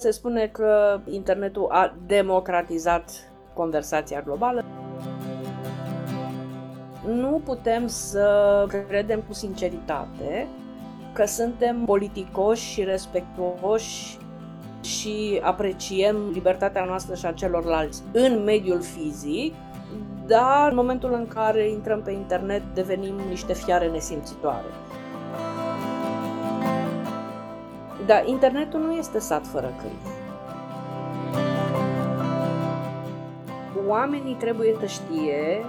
Se spune că internetul a democratizat conversația globală. Nu putem să credem cu sinceritate că suntem politicoși și respectuoși și apreciem libertatea noastră și a celorlalți în mediul fizic, dar în momentul în care intrăm pe internet devenim niște fiare nesimțitoare. Dar internetul nu este sat fără câini. Oamenii trebuie să știe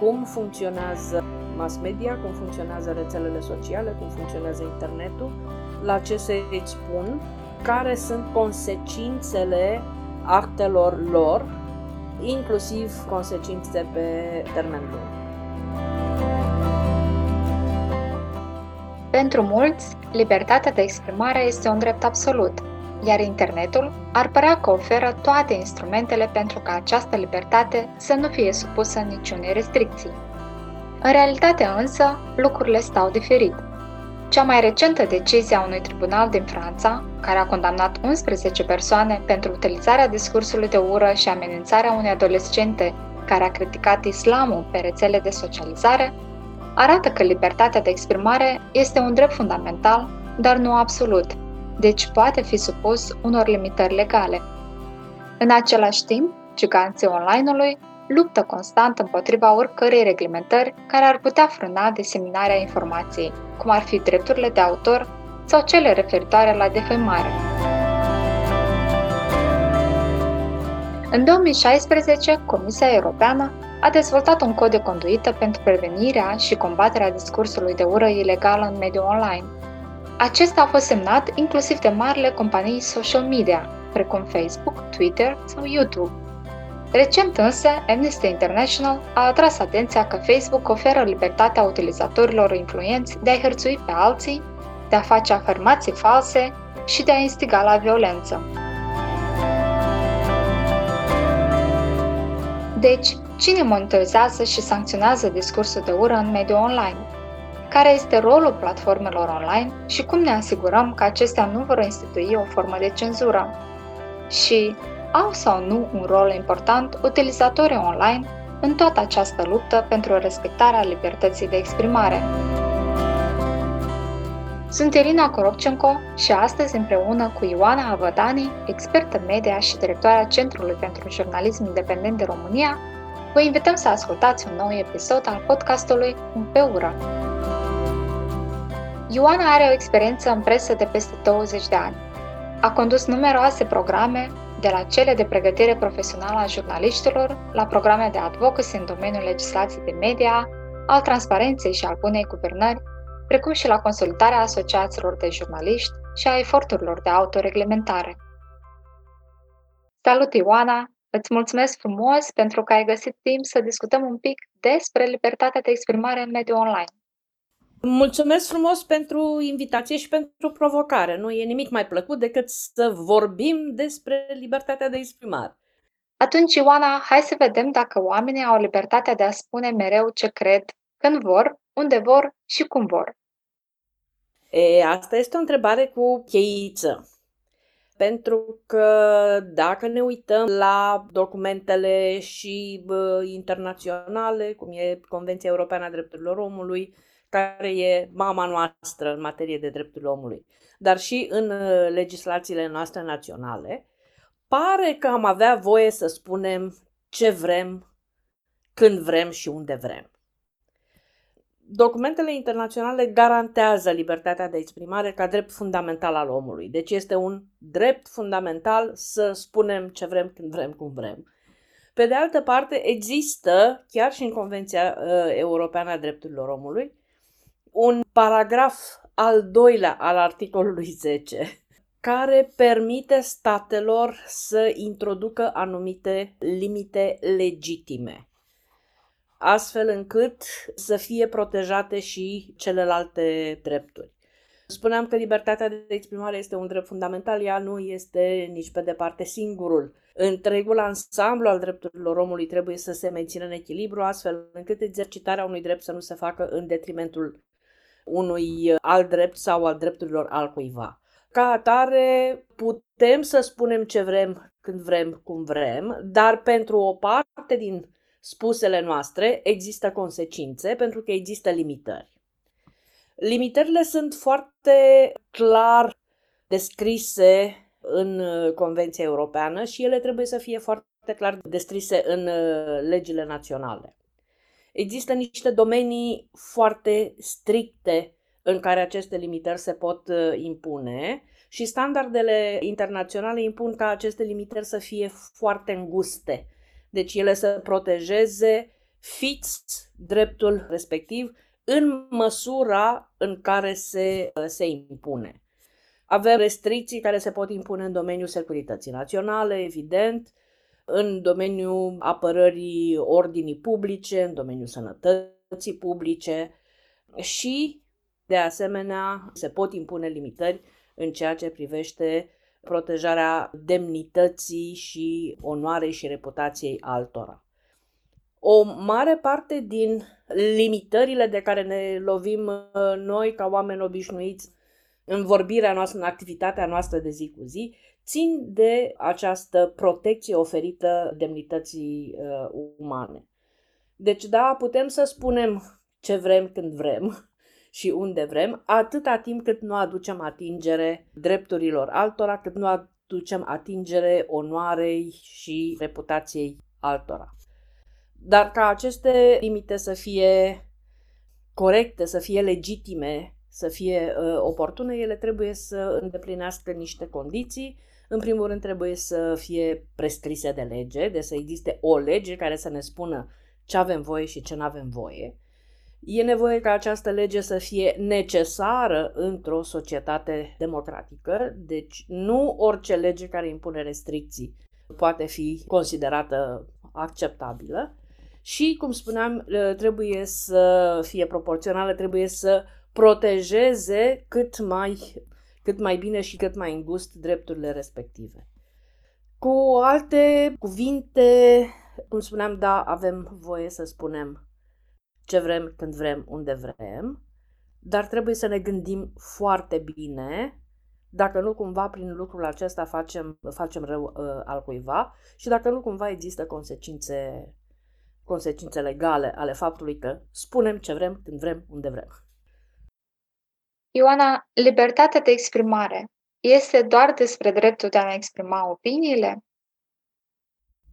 cum funcționează mass media, cum funcționează rețelele sociale, cum funcționează internetul, la ce se expun, care sunt consecințele actelor lor, inclusiv consecințe pe termen lung. Pentru mulți, libertatea de exprimare este un drept absolut, iar internetul ar părea că oferă toate instrumentele pentru ca această libertate să nu fie supusă niciunei restricții. În realitate însă, lucrurile stau diferit. Cea mai recentă decizie a unui tribunal din Franța, care a condamnat 11 persoane pentru utilizarea discursului de ură și amenințarea unei adolescente care a criticat islamul pe rețele de socializare, arată că libertatea de exprimare este un drept fundamental, dar nu absolut, deci poate fi supus unor limitări legale. În același timp, giganții online-ului luptă constant împotriva oricărei reglementări care ar putea frâna diseminarea informației, cum ar fi drepturile de autor sau cele referitoare la defăimare. În 2016, Comisia Europeană a dezvoltat un cod de conduită pentru prevenirea și combaterea discursului de ură ilegală în mediul online. Acesta a fost semnat inclusiv de marile companii social media, precum Facebook, Twitter sau YouTube. Recent însă, Amnesty International a atras atenția că Facebook oferă libertatea utilizatorilor influenți de a hărțui pe alții, de a face afirmații false și de a instiga la violență. Deci, cine monitorizează și sancționează discursul de ură în mediul online? Care este rolul platformelor online și cum ne asigurăm că acestea nu vor institui o formă de cenzură? Și au sau nu un rol important utilizatorii online în toată această luptă pentru respectarea libertății de exprimare. Sunt Irina Koropchenko și astăzi împreună cu Ioana Avădani, expertă media și directoarea Centrului pentru Jurnalism Independent de România, vă invităm să ascultați un nou episod al podcastului Un pe ură. Ioana are o experiență în presă de peste 20 de ani. A condus numeroase programe de la cele de pregătire profesională a jurnaliștilor, la programe de advocacy în domeniul legislației de media, al transparenței și al bunei guvernări, precum și la consultarea asociațiilor de jurnaliști și a eforturilor de autoreglementare. Salut, Ioana! Îți mulțumesc frumos pentru că ai găsit timp să discutăm un pic despre libertatea de exprimare în mediul online. Mulțumesc frumos pentru invitație și pentru provocare. Nu e nimic mai plăcut decât să vorbim despre libertatea de exprimare. Atunci, Ioana, hai să vedem dacă oamenii au libertatea de a spune mereu ce cred, când vor, unde vor și cum vor. E, asta este o întrebare cu cheiță. Pentru că dacă ne uităm la documentele și bă, internaționale, cum e Convenția Europeană a Drepturilor Omului, care e mama noastră în materie de drepturile omului, dar și în uh, legislațiile noastre naționale, pare că am avea voie să spunem ce vrem, când vrem și unde vrem. Documentele internaționale garantează libertatea de exprimare ca drept fundamental al omului. Deci este un drept fundamental să spunem ce vrem, când vrem, cum vrem. Pe de altă parte, există, chiar și în Convenția uh, Europeană a Drepturilor Omului, un paragraf al doilea al articolului 10 care permite statelor să introducă anumite limite legitime, astfel încât să fie protejate și celelalte drepturi. Spuneam că libertatea de exprimare este un drept fundamental, ea nu este nici pe departe singurul. Întregul ansamblu al drepturilor omului trebuie să se mențină în echilibru, astfel încât exercitarea unui drept să nu se facă în detrimentul unui alt drept sau al drepturilor al cuiva. Ca atare, putem să spunem ce vrem când vrem, cum vrem, dar pentru o parte din spusele noastre există consecințe pentru că există limitări. Limitările sunt foarte clar descrise în uh, Convenția Europeană și ele trebuie să fie foarte clar descrise în uh, legile naționale. Există niște domenii foarte stricte în care aceste limitări se pot uh, impune și standardele internaționale impun ca aceste limitări să fie foarte înguste. Deci ele să protejeze fix dreptul respectiv în măsura în care se, se impune. Avem restricții care se pot impune în domeniul securității naționale, evident, în domeniul apărării ordinii publice, în domeniul sănătății publice și, de asemenea, se pot impune limitări în ceea ce privește protejarea demnității și onoarei și reputației altora. O mare parte din limitările de care ne lovim uh, noi ca oameni obișnuiți în vorbirea noastră, în activitatea noastră de zi cu zi, țin de această protecție oferită demnității uh, umane. Deci, da, putem să spunem ce vrem când vrem și unde vrem, atâta timp cât nu aducem atingere drepturilor altora, cât nu aducem atingere onoarei și reputației altora. Dar ca aceste limite să fie corecte, să fie legitime, să fie uh, oportune, ele trebuie să îndeplinească niște condiții. În primul rând trebuie să fie prescrise de lege, de să existe o lege care să ne spună ce avem voie și ce nu avem voie. E nevoie ca această lege să fie necesară într-o societate democratică, deci nu orice lege care impune restricții poate fi considerată acceptabilă și, cum spuneam, trebuie să fie proporțională, trebuie să protejeze cât mai, cât mai bine și cât mai îngust drepturile respective. Cu alte cuvinte, cum spuneam, da, avem voie să spunem ce vrem, când vrem, unde vrem, dar trebuie să ne gândim foarte bine dacă nu cumva prin lucrul acesta facem, facem rău uh, al cuiva și dacă nu cumva există consecințe, consecințe legale ale faptului că spunem ce vrem, când vrem, unde vrem. Ioana, libertatea de exprimare este doar despre dreptul de a ne exprima opiniile?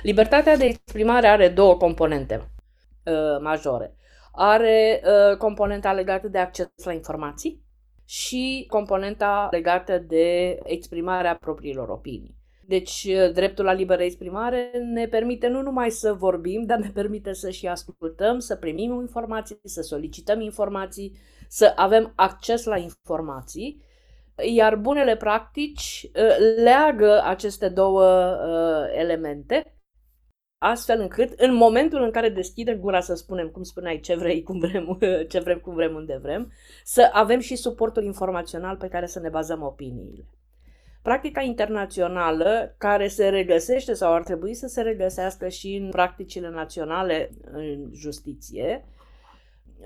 Libertatea de exprimare are două componente uh, majore. Are uh, componenta legată de acces la informații și componenta legată de exprimarea propriilor opinii. Deci, uh, dreptul la liberă exprimare ne permite nu numai să vorbim, dar ne permite să și ascultăm, să primim informații, să solicităm informații, să avem acces la informații, iar bunele practici uh, leagă aceste două uh, elemente astfel încât în momentul în care deschidem gura să spunem, cum spuneai, ce vrei, cum vrem, ce vrem, cum vrem, unde vrem, să avem și suportul informațional pe care să ne bazăm opiniile. Practica internațională, care se regăsește sau ar trebui să se regăsească și în practicile naționale în justiție,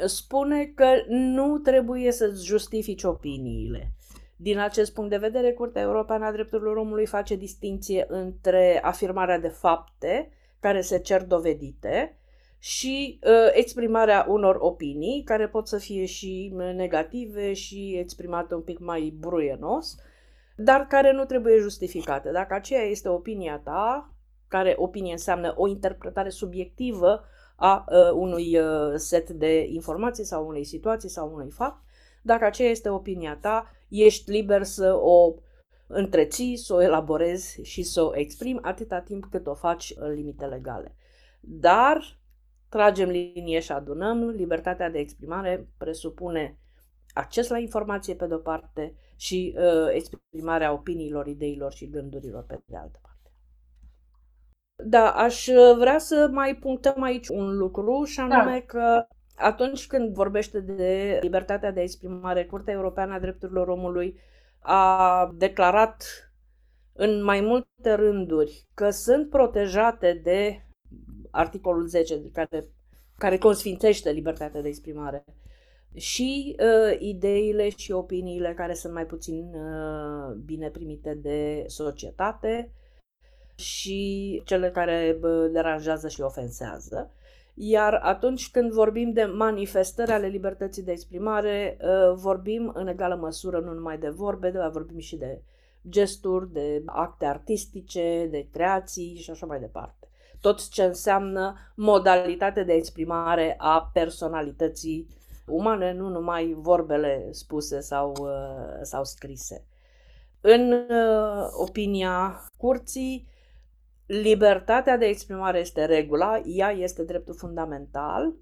spune că nu trebuie să justifici opiniile. Din acest punct de vedere, Curtea Europeană a Drepturilor Omului face distinție între afirmarea de fapte care se cer dovedite și uh, exprimarea unor opinii care pot să fie și negative și exprimate un pic mai bruienos, dar care nu trebuie justificate. Dacă aceea este opinia ta, care opinie înseamnă o interpretare subiectivă a uh, unui uh, set de informații sau unei situații sau unui fapt, dacă aceea este opinia ta, ești liber să o întreții, să o elaborezi și să o exprimi atâta timp cât o faci în limite legale. Dar tragem linie și adunăm, libertatea de exprimare presupune acces la informație pe de-o parte și uh, exprimarea opiniilor, ideilor și gândurilor pe de altă parte. Da, aș vrea să mai punctăm aici un lucru și anume da. că atunci când vorbește de libertatea de exprimare, Curtea Europeană a Drepturilor Omului a declarat în mai multe rânduri că sunt protejate de articolul 10 care, care consfințește libertatea de exprimare. și uh, ideile și opiniile care sunt mai puțin uh, bine primite de societate și cele care uh, deranjează și ofensează. Iar atunci când vorbim de manifestări ale libertății de exprimare, uh, vorbim în egală măsură nu numai de vorbe, dar vorbim și de gesturi, de acte artistice, de creații și așa mai departe. Tot ce înseamnă modalitate de exprimare a personalității umane, nu numai vorbele spuse sau, uh, sau scrise. În uh, opinia curții, libertatea de exprimare este regula, ea este dreptul fundamental,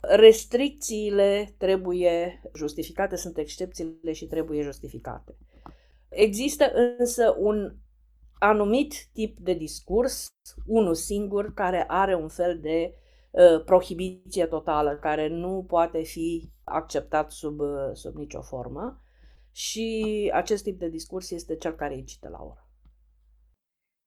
restricțiile trebuie justificate, sunt excepțiile și trebuie justificate. Există însă un anumit tip de discurs, unul singur, care are un fel de uh, prohibiție totală, care nu poate fi acceptat sub, uh, sub nicio formă și acest tip de discurs este cel care incită la oră.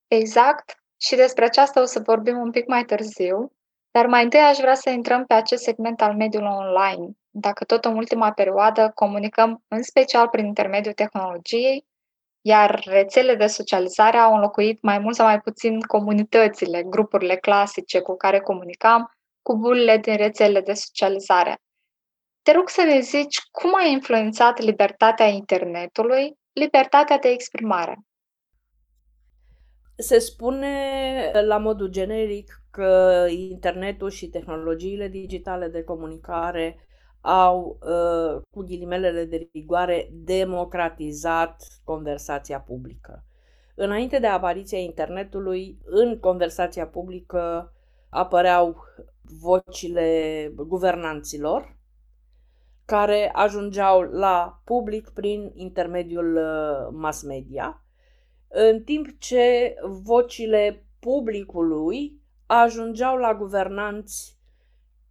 Exact. Și despre aceasta o să vorbim un pic mai târziu, dar mai întâi aș vrea să intrăm pe acest segment al mediului online. Dacă tot în ultima perioadă comunicăm în special prin intermediul tehnologiei, iar rețelele de socializare au înlocuit mai mult sau mai puțin comunitățile, grupurile clasice cu care comunicam, cu bulile din rețelele de socializare. Te rog să ne zici cum a influențat libertatea internetului, libertatea de exprimare. Se spune la modul generic că internetul și tehnologiile digitale de comunicare au, uh, cu ghilimelele de rigoare, democratizat conversația publică. Înainte de apariția internetului, în conversația publică apăreau vocile guvernanților, care ajungeau la public prin intermediul uh, mass media, în timp ce vocile publicului ajungeau la guvernanți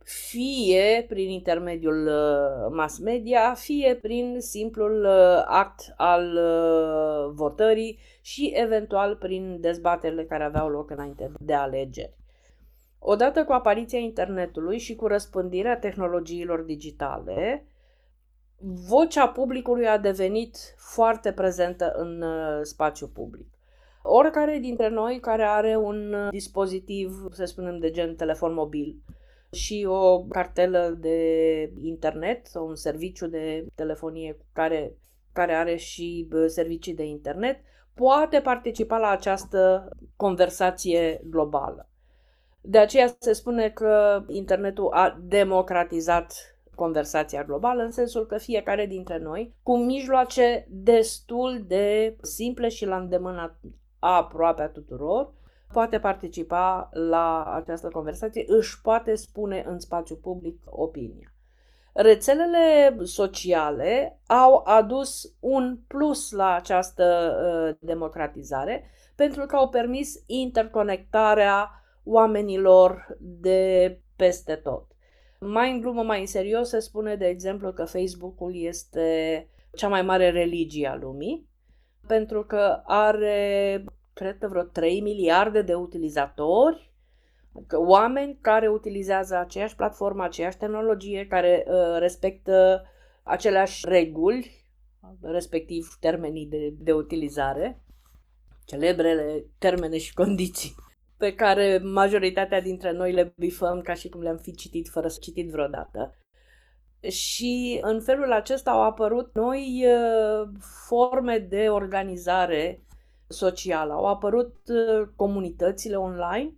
fie prin intermediul uh, mass media, fie prin simplul uh, act al uh, votării și eventual prin dezbaterile care aveau loc înainte de alegeri. Odată cu apariția internetului și cu răspândirea tehnologiilor digitale, vocea publicului a devenit foarte prezentă în spațiu public. Oricare dintre noi care are un dispozitiv, să spunem, de gen telefon mobil, și o cartelă de internet sau un serviciu de telefonie care, care are și servicii de internet, poate participa la această conversație globală. De aceea se spune că internetul a democratizat conversația globală, în sensul că fiecare dintre noi, cu mijloace destul de simple și la îndemâna aproape a tuturor, poate participa la această conversație, își poate spune în spațiu public opinia. Rețelele sociale au adus un plus la această uh, democratizare pentru că au permis interconectarea oamenilor de peste tot. Mai în glumă, mai în serios, se spune, de exemplu, că Facebook-ul este cea mai mare religie a lumii, pentru că are cred că vreo 3 miliarde de utilizatori, adică oameni care utilizează aceeași platformă, aceeași tehnologie, care uh, respectă aceleași reguli, respectiv termenii de, de utilizare, celebrele termene și condiții pe care majoritatea dintre noi le bifăm ca și cum le-am fi citit fără să citit vreodată. Și în felul acesta au apărut noi uh, forme de organizare socială. Au apărut uh, comunitățile online.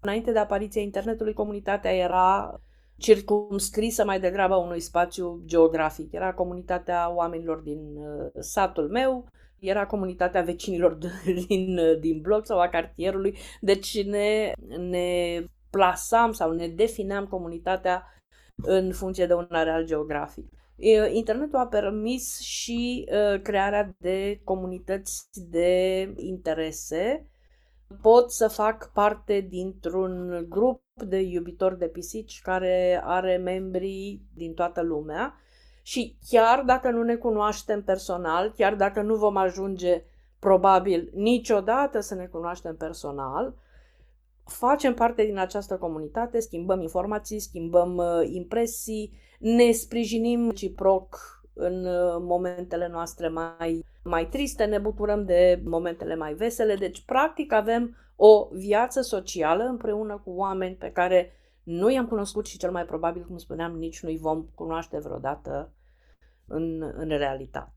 Înainte de apariția internetului, comunitatea era circumscrisă mai degrabă unui spațiu geografic. Era comunitatea oamenilor din uh, satul meu, era comunitatea vecinilor din, uh, din bloc sau a cartierului, deci ne, ne plasam sau ne defineam comunitatea în funcție de un areal geografic. Internetul a permis și crearea de comunități de interese. Pot să fac parte dintr-un grup de iubitori de pisici care are membri din toată lumea și chiar dacă nu ne cunoaștem personal, chiar dacă nu vom ajunge probabil niciodată să ne cunoaștem personal, facem parte din această comunitate, schimbăm informații, schimbăm impresii, ne sprijinim reciproc în uh, momentele noastre mai, mai triste, ne bucurăm de momentele mai vesele, deci practic avem o viață socială împreună cu oameni pe care nu i-am cunoscut și cel mai probabil, cum spuneam, nici nu-i vom cunoaște vreodată în, în realitate.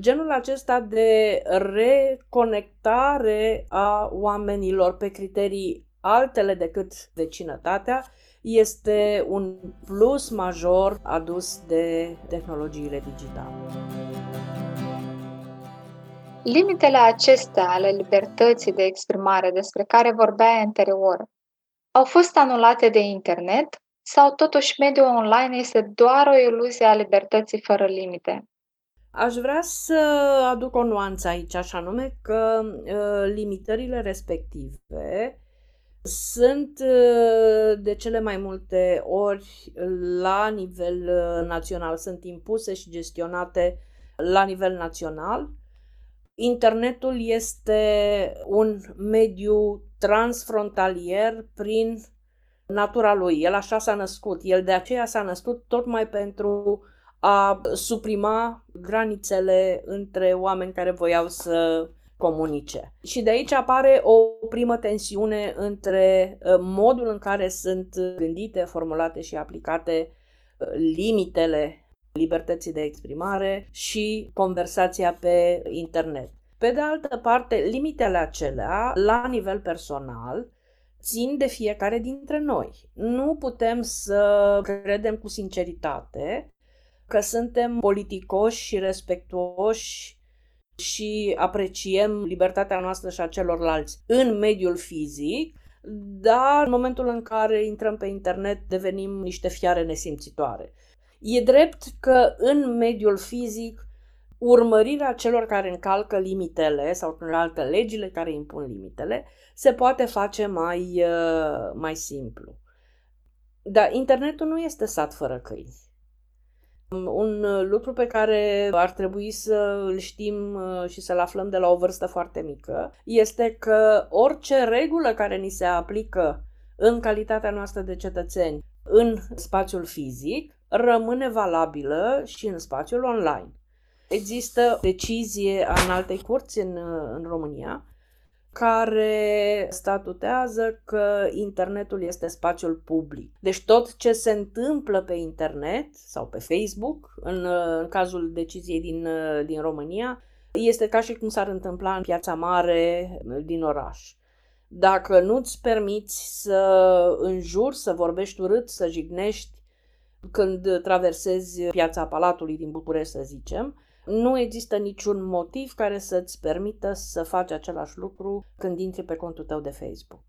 Genul acesta de reconectare a oamenilor pe criterii altele decât vecinătatea este un plus major adus de tehnologiile digitale. Limitele acestea ale libertății de exprimare despre care vorbeai anterior au fost anulate de internet sau totuși mediul online este doar o iluzie a libertății fără limite? Aș vrea să aduc o nuanță aici, așa nume că uh, limitările respective sunt uh, de cele mai multe ori la nivel uh, național, sunt impuse și gestionate la nivel național. Internetul este un mediu transfrontalier prin natura lui. El așa s-a născut. El de aceea s-a născut tocmai pentru a suprima granițele între oameni care voiau să comunice. Și de aici apare o primă tensiune între uh, modul în care sunt gândite, formulate și aplicate uh, limitele libertății de exprimare și conversația pe internet. Pe de altă parte, limitele acelea, la nivel personal, țin de fiecare dintre noi. Nu putem să credem cu sinceritate că suntem politicoși și respectuoși și apreciem libertatea noastră și a celorlalți în mediul fizic, dar în momentul în care intrăm pe internet devenim niște fiare nesimțitoare. E drept că în mediul fizic urmărirea celor care încalcă limitele sau încalcă legile care impun limitele se poate face mai, uh, mai simplu. Dar internetul nu este sat fără câini. Un uh, lucru pe care ar trebui să îl știm uh, și să-l aflăm de la o vârstă foarte mică este că orice regulă care ni se aplică în calitatea noastră de cetățeni în spațiul fizic rămâne valabilă și în spațiul online. Există decizie a înaltei curți în, în România care statutează că internetul este spațiul public. Deci tot ce se întâmplă pe internet sau pe Facebook, în, în cazul deciziei din, din România, este ca și cum s-ar întâmpla în piața mare din oraș. Dacă nu-ți permiți să înjuri, să vorbești urât, să jignești când traversezi piața Palatului din București, să zicem, nu există niciun motiv care să-ți permită să faci același lucru când intri pe contul tău de Facebook.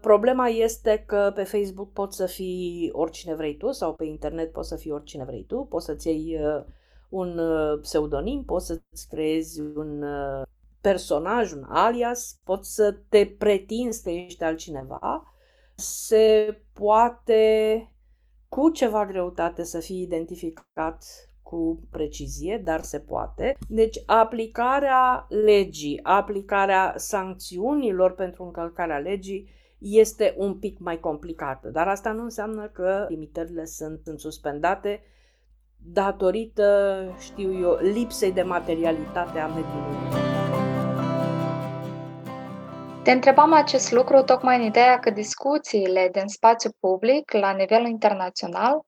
Problema este că pe Facebook poți să fii oricine vrei tu sau pe internet poți să fii oricine vrei tu, poți să-ți iei uh, un uh, pseudonim, poți să-ți creezi un uh, personaj, un alias, poți să te pretinzi că ești altcineva. Se poate cu ceva greutate să fii identificat cu precizie, dar se poate. Deci aplicarea legii, aplicarea sancțiunilor pentru încălcarea legii este un pic mai complicată, dar asta nu înseamnă că limitările sunt, sunt suspendate datorită, știu eu, lipsei de materialitate a mediului. Te întrebam acest lucru tocmai în ideea că discuțiile din spațiu public la nivel internațional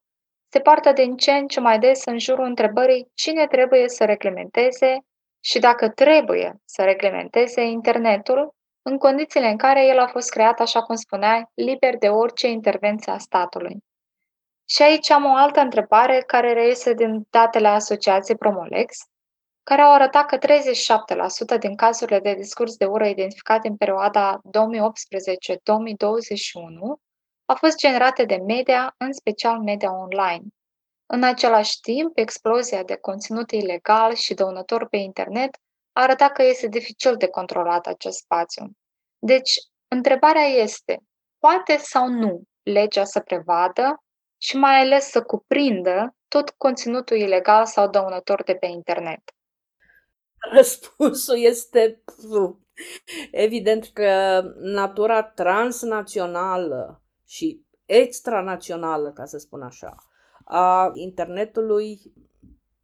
se poartă din ce în ce mai des în jurul întrebării cine trebuie să reglementeze și dacă trebuie să reglementeze internetul în condițiile în care el a fost creat, așa cum spuneai, liber de orice intervenție a statului. Și aici am o altă întrebare care reiese din datele Asociației Promolex, care au arătat că 37% din cazurile de discurs de ură identificate în perioada 2018-2021 au fost generate de media, în special media online. În același timp, explozia de conținut ilegal și dăunător pe internet arăta că este dificil de controlat acest spațiu. Deci, întrebarea este, poate sau nu legea să prevadă și mai ales să cuprindă tot conținutul ilegal sau dăunător de pe internet? Răspunsul este evident că natura transnațională și extranațională, ca să spun așa, a internetului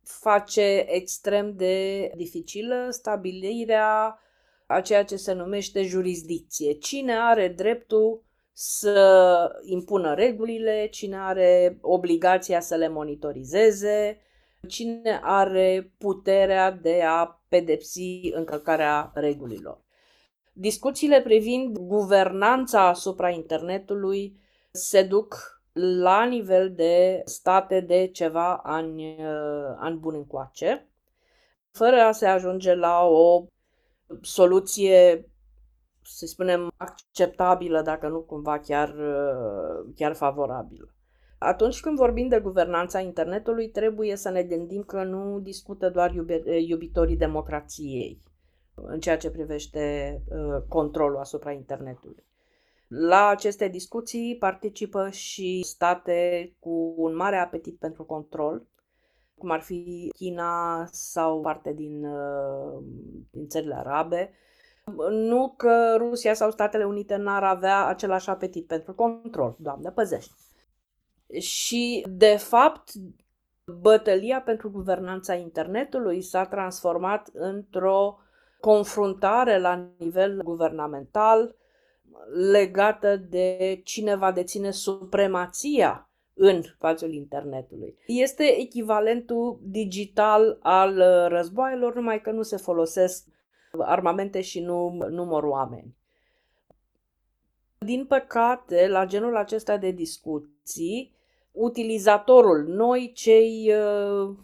face extrem de dificilă stabilirea a ceea ce se numește jurisdicție. Cine are dreptul să impună regulile, cine are obligația să le monitorizeze, cine are puterea de a pedepsi încălcarea regulilor. Discuțiile privind guvernanța asupra internetului se duc la nivel de state de ceva ani, uh, ani buni încoace, fără a se ajunge la o soluție, să spunem, acceptabilă, dacă nu cumva chiar, uh, chiar favorabilă. Atunci când vorbim de guvernanța internetului, trebuie să ne gândim că nu discută doar iubitorii democrației în ceea ce privește uh, controlul asupra internetului. La aceste discuții participă și state cu un mare apetit pentru control, cum ar fi China sau parte din, uh, din țările arabe. Nu că Rusia sau Statele Unite n-ar avea același apetit pentru control, Doamne păzește. Și, de fapt, bătălia pentru guvernanța internetului s-a transformat într-o confruntare la nivel guvernamental legată de cine va deține supremația în spațiul internetului. Este echivalentul digital al războaielor, numai că nu se folosesc armamente și nu număr oameni. Din păcate, la genul acesta de discuții, utilizatorul, noi cei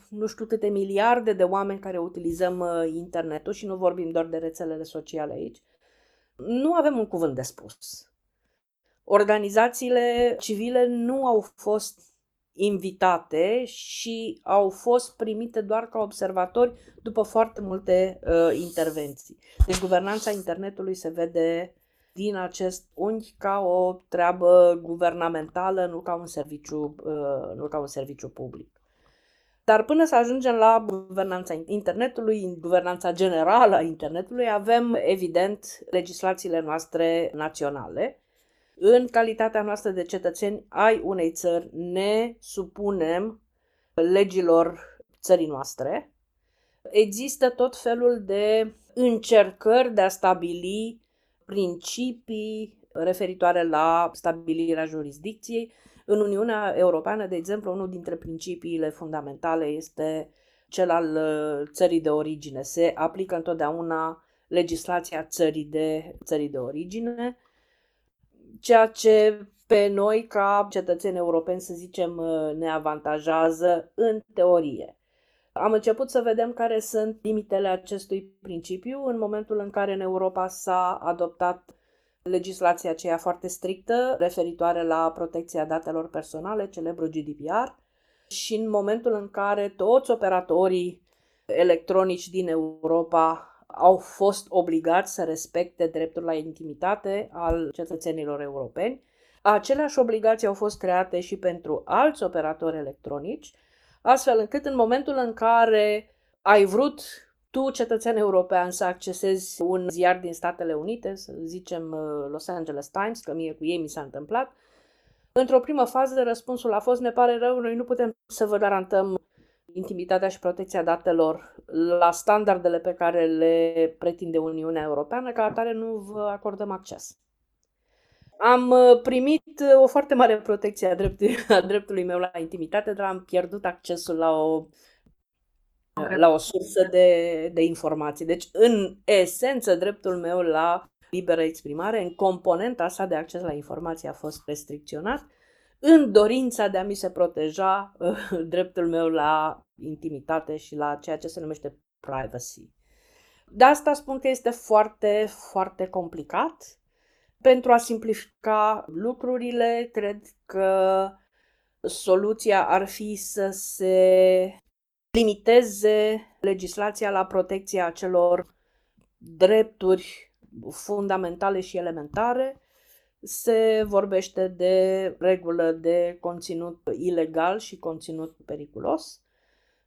nu știu câte miliarde de oameni care utilizăm internetul și nu vorbim doar de rețelele sociale aici, nu avem un cuvânt de spus. Organizațiile civile nu au fost invitate și au fost primite doar ca observatori după foarte multe uh, intervenții. Deci guvernanța internetului se vede din acest unghi ca o treabă guvernamentală, nu ca un serviciu, uh, nu ca un serviciu public. Dar până să ajungem la guvernanța internetului, guvernanța generală a internetului, avem evident legislațiile noastre naționale. În calitatea noastră de cetățeni ai unei țări ne supunem legilor țării noastre. Există tot felul de încercări de a stabili principii referitoare la stabilirea jurisdicției, în Uniunea Europeană, de exemplu, unul dintre principiile fundamentale este cel al uh, țării de origine. Se aplică întotdeauna legislația țării de, țării de origine, ceea ce pe noi, ca cetățeni europeni, să zicem, uh, ne avantajează în teorie. Am început să vedem care sunt limitele acestui principiu în momentul în care în Europa s-a adoptat legislația aceea foarte strictă referitoare la protecția datelor personale, celebrul GDPR, și în momentul în care toți operatorii electronici din Europa au fost obligați să respecte dreptul la intimitate al cetățenilor europeni, aceleași obligații au fost create și pentru alți operatori electronici, astfel încât în momentul în care ai vrut tu, cetățean european, să accesezi un ziar din Statele Unite, să zicem uh, Los Angeles Times, că mie cu ei mi s-a întâmplat, într-o primă fază răspunsul a fost ne pare rău, noi nu putem să vă garantăm intimitatea și protecția datelor la standardele pe care le pretinde Uniunea Europeană, ca atare nu vă acordăm acces. Am uh, primit uh, o foarte mare protecție a dreptului, a dreptului meu la intimitate, dar am pierdut accesul la o la o sursă de, de informații. Deci, în esență, dreptul meu la liberă exprimare, în componenta sa de acces la informații a fost restricționat, în dorința de a mi se proteja uh, dreptul meu la intimitate și la ceea ce se numește privacy. De asta spun că este foarte, foarte complicat. Pentru a simplifica lucrurile, cred că soluția ar fi să se limiteze legislația la protecția acelor drepturi fundamentale și elementare. Se vorbește de regulă de conținut ilegal și conținut periculos,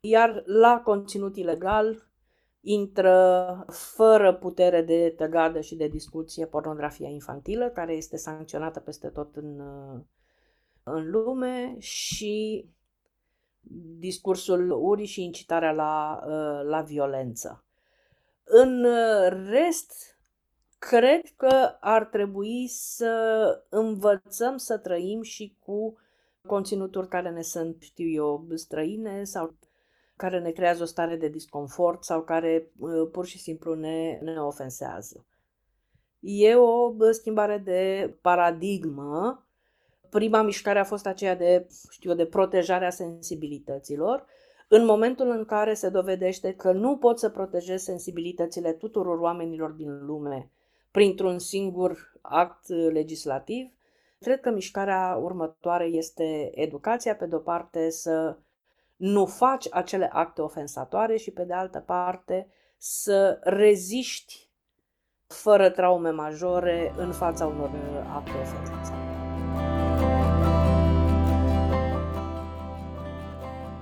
iar la conținut ilegal intră fără putere de tăgadă și de discuție pornografia infantilă, care este sancționată peste tot în, în lume și discursul urii și incitarea la, uh, la violență. În rest, cred că ar trebui să învățăm să trăim și cu conținuturi care ne sunt, știu eu, străine sau care ne creează o stare de disconfort sau care uh, pur și simplu ne, ne ofensează. E o schimbare de paradigmă. Prima mișcare a fost aceea de, știu, de protejarea sensibilităților. În momentul în care se dovedește că nu poți să protejezi sensibilitățile tuturor oamenilor din lume printr-un singur act legislativ, cred că mișcarea următoare este educația, pe de-o parte să nu faci acele acte ofensatoare și pe de altă parte să reziști fără traume majore în fața unor acte ofensatoare.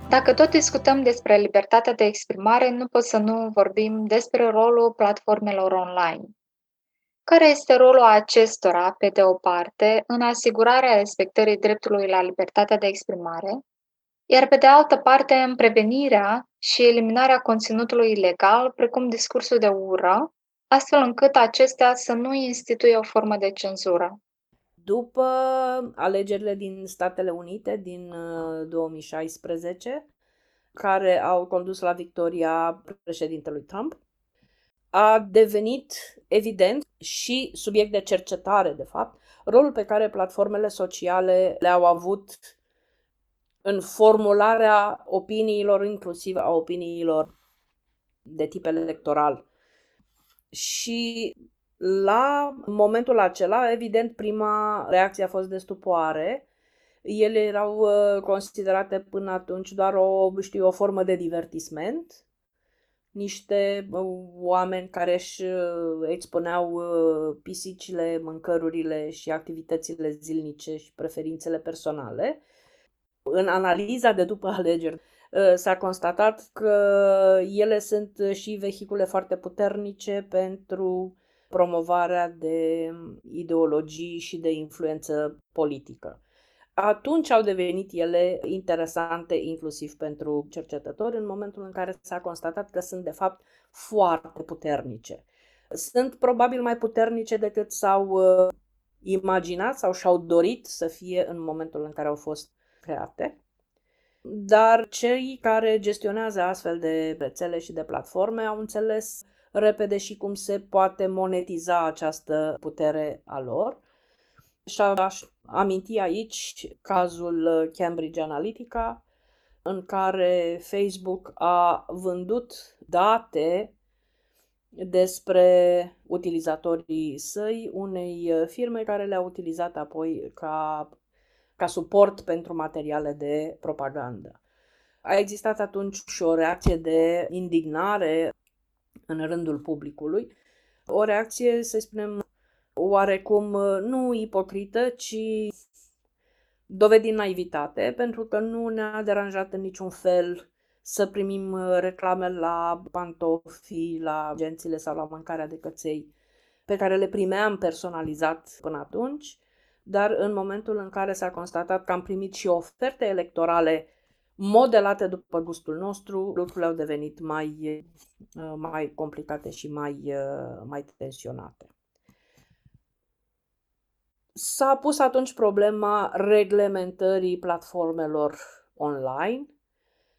Dacă tot discutăm despre libertatea de exprimare, nu pot să nu vorbim despre rolul platformelor online. Care este rolul acestora, pe de o parte, în asigurarea respectării dreptului la libertatea de exprimare, iar pe de altă parte în prevenirea și eliminarea conținutului ilegal, precum discursul de ură, astfel încât acestea să nu instituie o formă de cenzură. După alegerile din Statele Unite din 2016, uh, care au condus la victoria președintelui Trump, a devenit evident și subiect de cercetare, de fapt, rolul pe care platformele sociale le-au avut în formularea opiniilor, inclusiv a opiniilor de tip electoral. Și la momentul acela, evident, prima reacție a fost de stupoare. Ele erau uh, considerate până atunci doar o, știu, o formă de divertisment, niște uh, oameni care își uh, expuneau pisicile, mâncărurile și activitățile zilnice și preferințele personale în analiza de după alegeri ă, s-a constatat că ele sunt și vehicule foarte puternice pentru promovarea de ideologii și de influență politică. Atunci au devenit ele interesante inclusiv pentru cercetători în momentul în care s-a constatat că sunt de fapt foarte puternice. Sunt probabil mai puternice decât s-au ă, imaginat sau și-au dorit să fie în momentul în care au fost create, dar cei care gestionează astfel de rețele și de platforme au înțeles repede și cum se poate monetiza această putere a lor. Și aș aminti aici cazul Cambridge Analytica, în care Facebook a vândut date despre utilizatorii săi unei firme care le-a utilizat apoi ca ca suport pentru materiale de propagandă. A existat atunci și o reacție de indignare în rândul publicului, o reacție, să spunem, oarecum nu ipocrită, ci dovedind naivitate, pentru că nu ne-a deranjat în niciun fel să primim reclame la pantofi, la agențiile sau la mâncarea de căței pe care le primeam personalizat până atunci dar în momentul în care s-a constatat că am primit și oferte electorale modelate după gustul nostru, lucrurile au devenit mai, uh, mai complicate și mai, uh, mai tensionate. S-a pus atunci problema reglementării platformelor online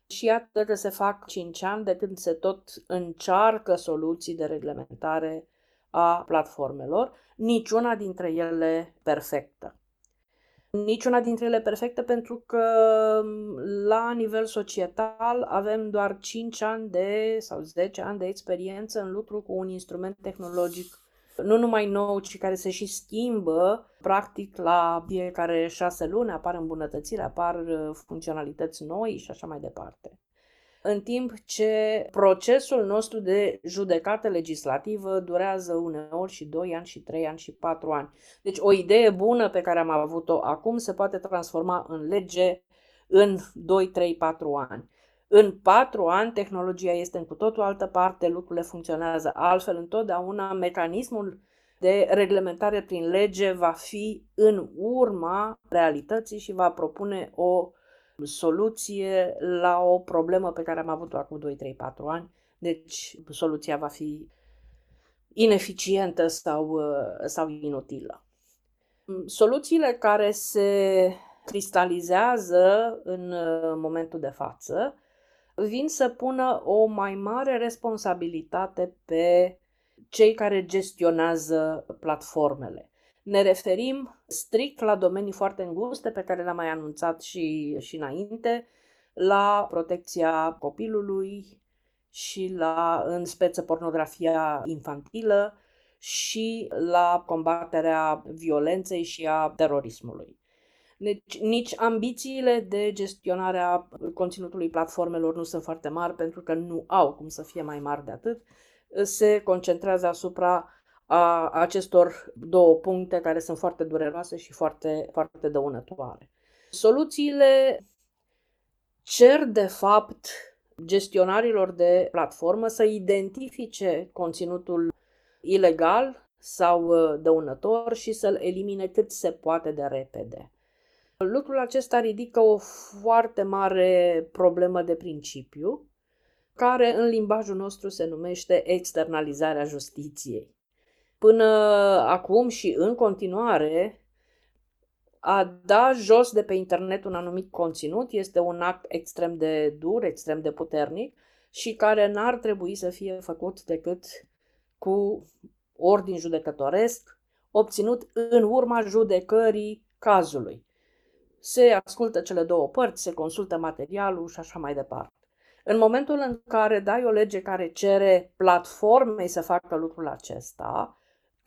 și iată că se fac 5 ani de când se tot încearcă soluții de reglementare a platformelor, niciuna dintre ele perfectă. Niciuna dintre ele perfectă pentru că la nivel societal avem doar 5 ani de sau 10 ani de experiență în lucru cu un instrument tehnologic nu numai nou, ci care se și schimbă practic la fiecare șase luni, apar îmbunătățiri, apar uh, funcționalități noi și așa mai departe în timp ce procesul nostru de judecată legislativă durează uneori și 2 ani, și 3 ani, și 4 ani. Deci o idee bună pe care am avut-o acum se poate transforma în lege în 2, 3, 4 ani. În 4 ani tehnologia este în cu totul altă parte, lucrurile funcționează altfel, întotdeauna mecanismul de reglementare prin lege va fi în urma realității și va propune o soluție la o problemă pe care am avut-o acum 2, 3, 4 ani. Deci soluția va fi ineficientă sau, uh, sau inutilă. Soluțiile care se cristalizează în uh, momentul de față vin să pună o mai mare responsabilitate pe cei care gestionează platformele. Ne referim strict la domenii foarte înguste pe care le-am mai anunțat și, și înainte, la protecția copilului și la, în speță, pornografia infantilă și la combaterea violenței și a terorismului. Deci nici ambițiile de gestionare a conținutului platformelor nu sunt foarte mari pentru că nu au cum să fie mai mari de atât. Se concentrează asupra a acestor două puncte care sunt foarte dureroase și foarte, foarte dăunătoare. Soluțiile cer, de fapt, gestionarilor de platformă să identifice conținutul ilegal sau uh, dăunător și să-l elimine cât se poate de repede. Lucrul acesta ridică o foarte mare problemă de principiu, care în limbajul nostru se numește externalizarea justiției. Până acum și în continuare, a da jos de pe internet un anumit conținut este un act extrem de dur, extrem de puternic și care n-ar trebui să fie făcut decât cu ordin judecătoresc, obținut în urma judecării cazului. Se ascultă cele două părți, se consultă materialul și așa mai departe. În momentul în care dai o lege care cere platformei să facă lucrul acesta,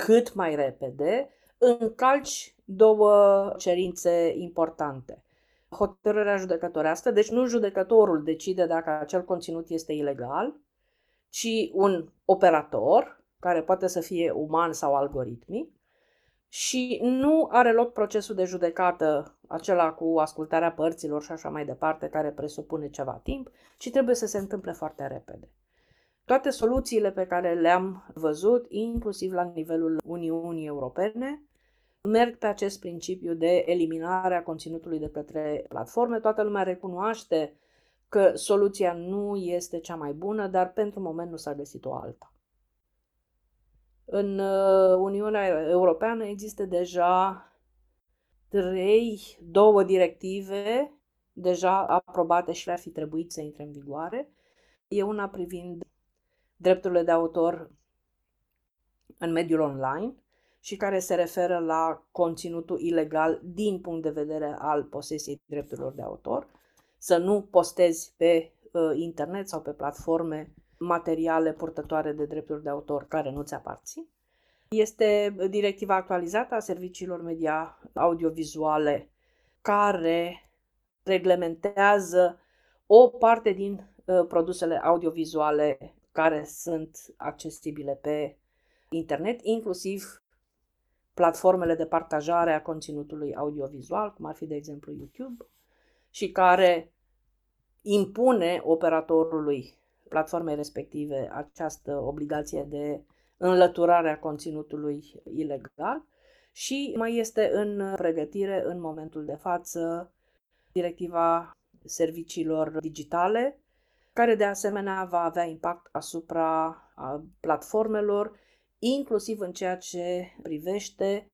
cât mai repede, încalci două cerințe importante. Hotărârea judecătorească, deci nu judecătorul decide dacă acel conținut este ilegal, ci un operator, care poate să fie uman sau algoritmic, și nu are loc procesul de judecată, acela cu ascultarea părților și așa mai departe, care presupune ceva timp, ci trebuie să se întâmple foarte repede. Toate soluțiile pe care le-am văzut, inclusiv la nivelul Uniunii Europene, merg pe acest principiu de eliminare a conținutului de către platforme. Toată lumea recunoaște că soluția nu este cea mai bună, dar pentru moment nu s-a găsit o alta. În uh, Uniunea Europeană există deja trei, două directive deja aprobate și ar fi trebuit să intre în vigoare. E una privind drepturile de autor în mediul online și care se referă la conținutul ilegal din punct de vedere al posesiei drepturilor de autor, să nu postezi pe uh, internet sau pe platforme materiale purtătoare de drepturi de autor care nu ți aparțin. Este directiva actualizată a serviciilor media audiovizuale care reglementează o parte din uh, produsele audiovizuale care sunt accesibile pe internet, inclusiv platformele de partajare a conținutului audiovizual, cum ar fi, de exemplu, YouTube, și care impune operatorului platformei respective această obligație de înlăturare a conținutului ilegal și mai este în pregătire în momentul de față directiva serviciilor digitale, care de asemenea va avea impact asupra platformelor, inclusiv în ceea ce privește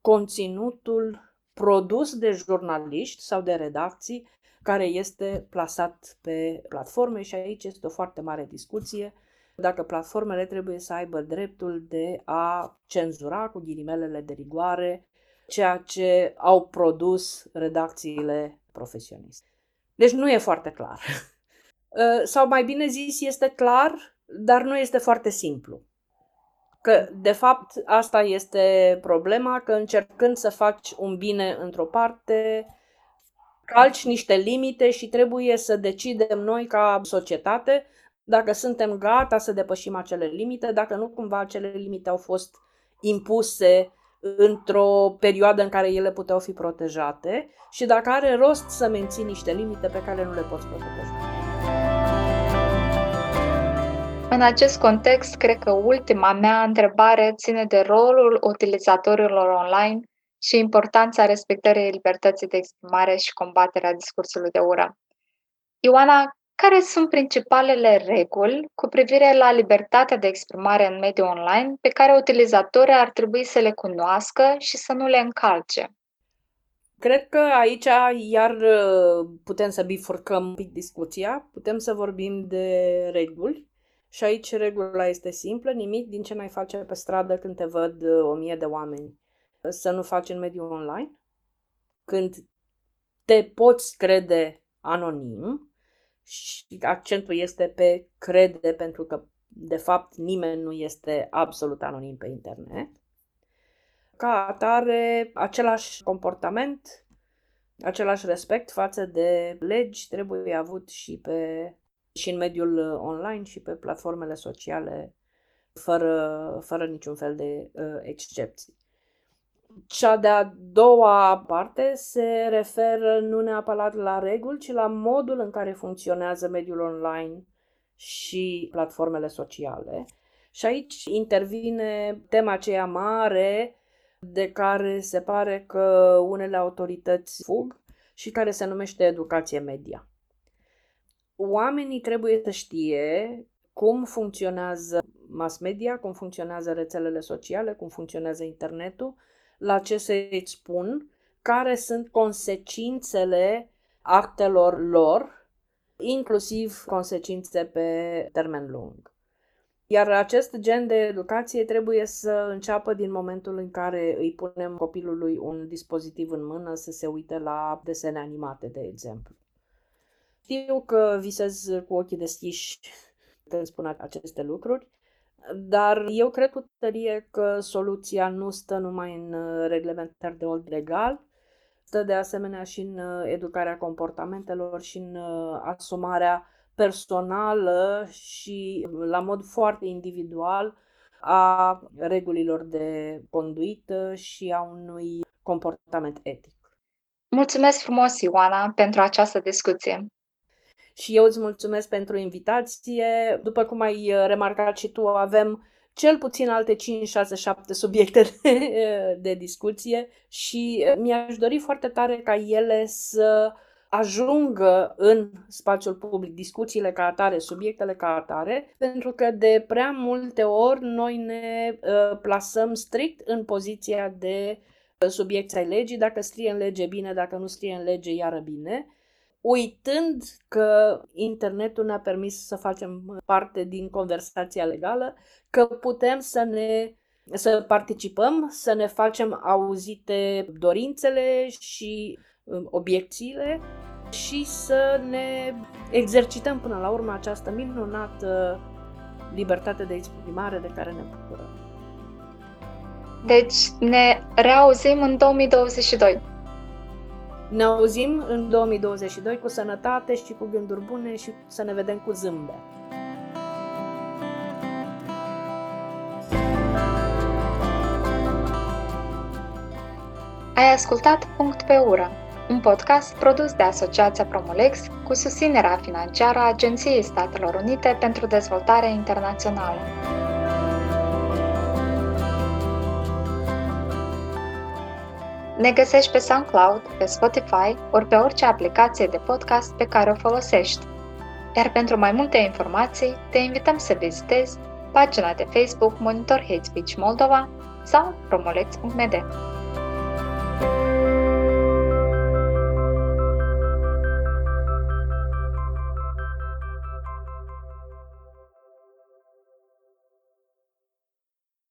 conținutul produs de jurnaliști sau de redacții care este plasat pe platforme și aici este o foarte mare discuție dacă platformele trebuie să aibă dreptul de a cenzura cu ghilimelele de rigoare ceea ce au produs redacțiile profesioniste. Deci nu e foarte clar. Ă, sau mai bine zis, este clar, dar nu este foarte simplu. Că, de fapt, asta este problema, că încercând să faci un bine într-o parte, calci niște limite și trebuie să decidem noi ca societate dacă suntem gata să depășim acele limite, dacă nu cumva acele limite au fost impuse într-o perioadă în care ele puteau fi protejate și dacă are rost să menții niște limite pe care nu le poți proteja. În acest context, cred că ultima mea întrebare ține de rolul utilizatorilor online și importanța respectării libertății de exprimare și combaterea discursului de ură. Ioana, care sunt principalele reguli cu privire la libertatea de exprimare în mediul online pe care utilizatorii ar trebui să le cunoască și să nu le încalce? Cred că aici iar uh, putem să bifurcăm un pic discuția, putem să vorbim de reguli și aici regula este simplă, nimic din ce mai face pe stradă când te văd uh, o mie de oameni să nu faci în mediul online, când te poți crede anonim și accentul este pe crede pentru că de fapt nimeni nu este absolut anonim pe internet. Ca atare, același comportament, același respect față de legi trebuie avut și, pe, și în mediul online și pe platformele sociale, fără, fără niciun fel de uh, excepții. Cea de-a doua parte se referă nu neapărat la reguli, ci la modul în care funcționează mediul online și platformele sociale. Și aici intervine tema aceea mare de care se pare că unele autorități fug și care se numește educație media. Oamenii trebuie să știe cum funcționează mass media, cum funcționează rețelele sociale, cum funcționează internetul, la ce se expun, care sunt consecințele actelor lor, inclusiv consecințe pe termen lung. Iar acest gen de educație trebuie să înceapă din momentul în care îi punem copilului un dispozitiv în mână să se uite la desene animate, de exemplu. Știu că visez cu ochii deschiși când spun aceste lucruri, dar eu cred cu tărie că soluția nu stă numai în uh, reglementări de ordin legal, stă de asemenea și în uh, educarea comportamentelor și în uh, asumarea personală și la mod foarte individual a regulilor de conduită și a unui comportament etic. Mulțumesc frumos, Ioana, pentru această discuție. Și eu îți mulțumesc pentru invitație. După cum ai remarcat și tu, avem cel puțin alte 5, 6, 7 subiecte de, de discuție și mi-aș dori foarte tare ca ele să ajungă în spațiul public discuțiile ca atare, subiectele ca atare, pentru că de prea multe ori noi ne uh, plasăm strict în poziția de uh, subiect ai legii, dacă scrie în lege bine, dacă nu scrie în lege iară bine, uitând că internetul ne-a permis să facem parte din conversația legală, că putem să ne să participăm, să ne facem auzite dorințele și um, obiecțiile și să ne exercităm până la urmă această minunată libertate de exprimare de care ne bucurăm. Deci ne reauzim în 2022. Ne auzim în 2022 cu sănătate și cu gânduri bune și să ne vedem cu zâmbet. Ai ascultat Punct pe ură, un podcast produs de Asociația Promolex cu susținerea financiară a Agenției Statelor Unite pentru Dezvoltare Internațională. Ne găsești pe SoundCloud, pe Spotify ori pe orice aplicație de podcast pe care o folosești. Iar pentru mai multe informații, te invităm să vizitezi pagina de Facebook Monitor Hate Speech Moldova sau promolex.md.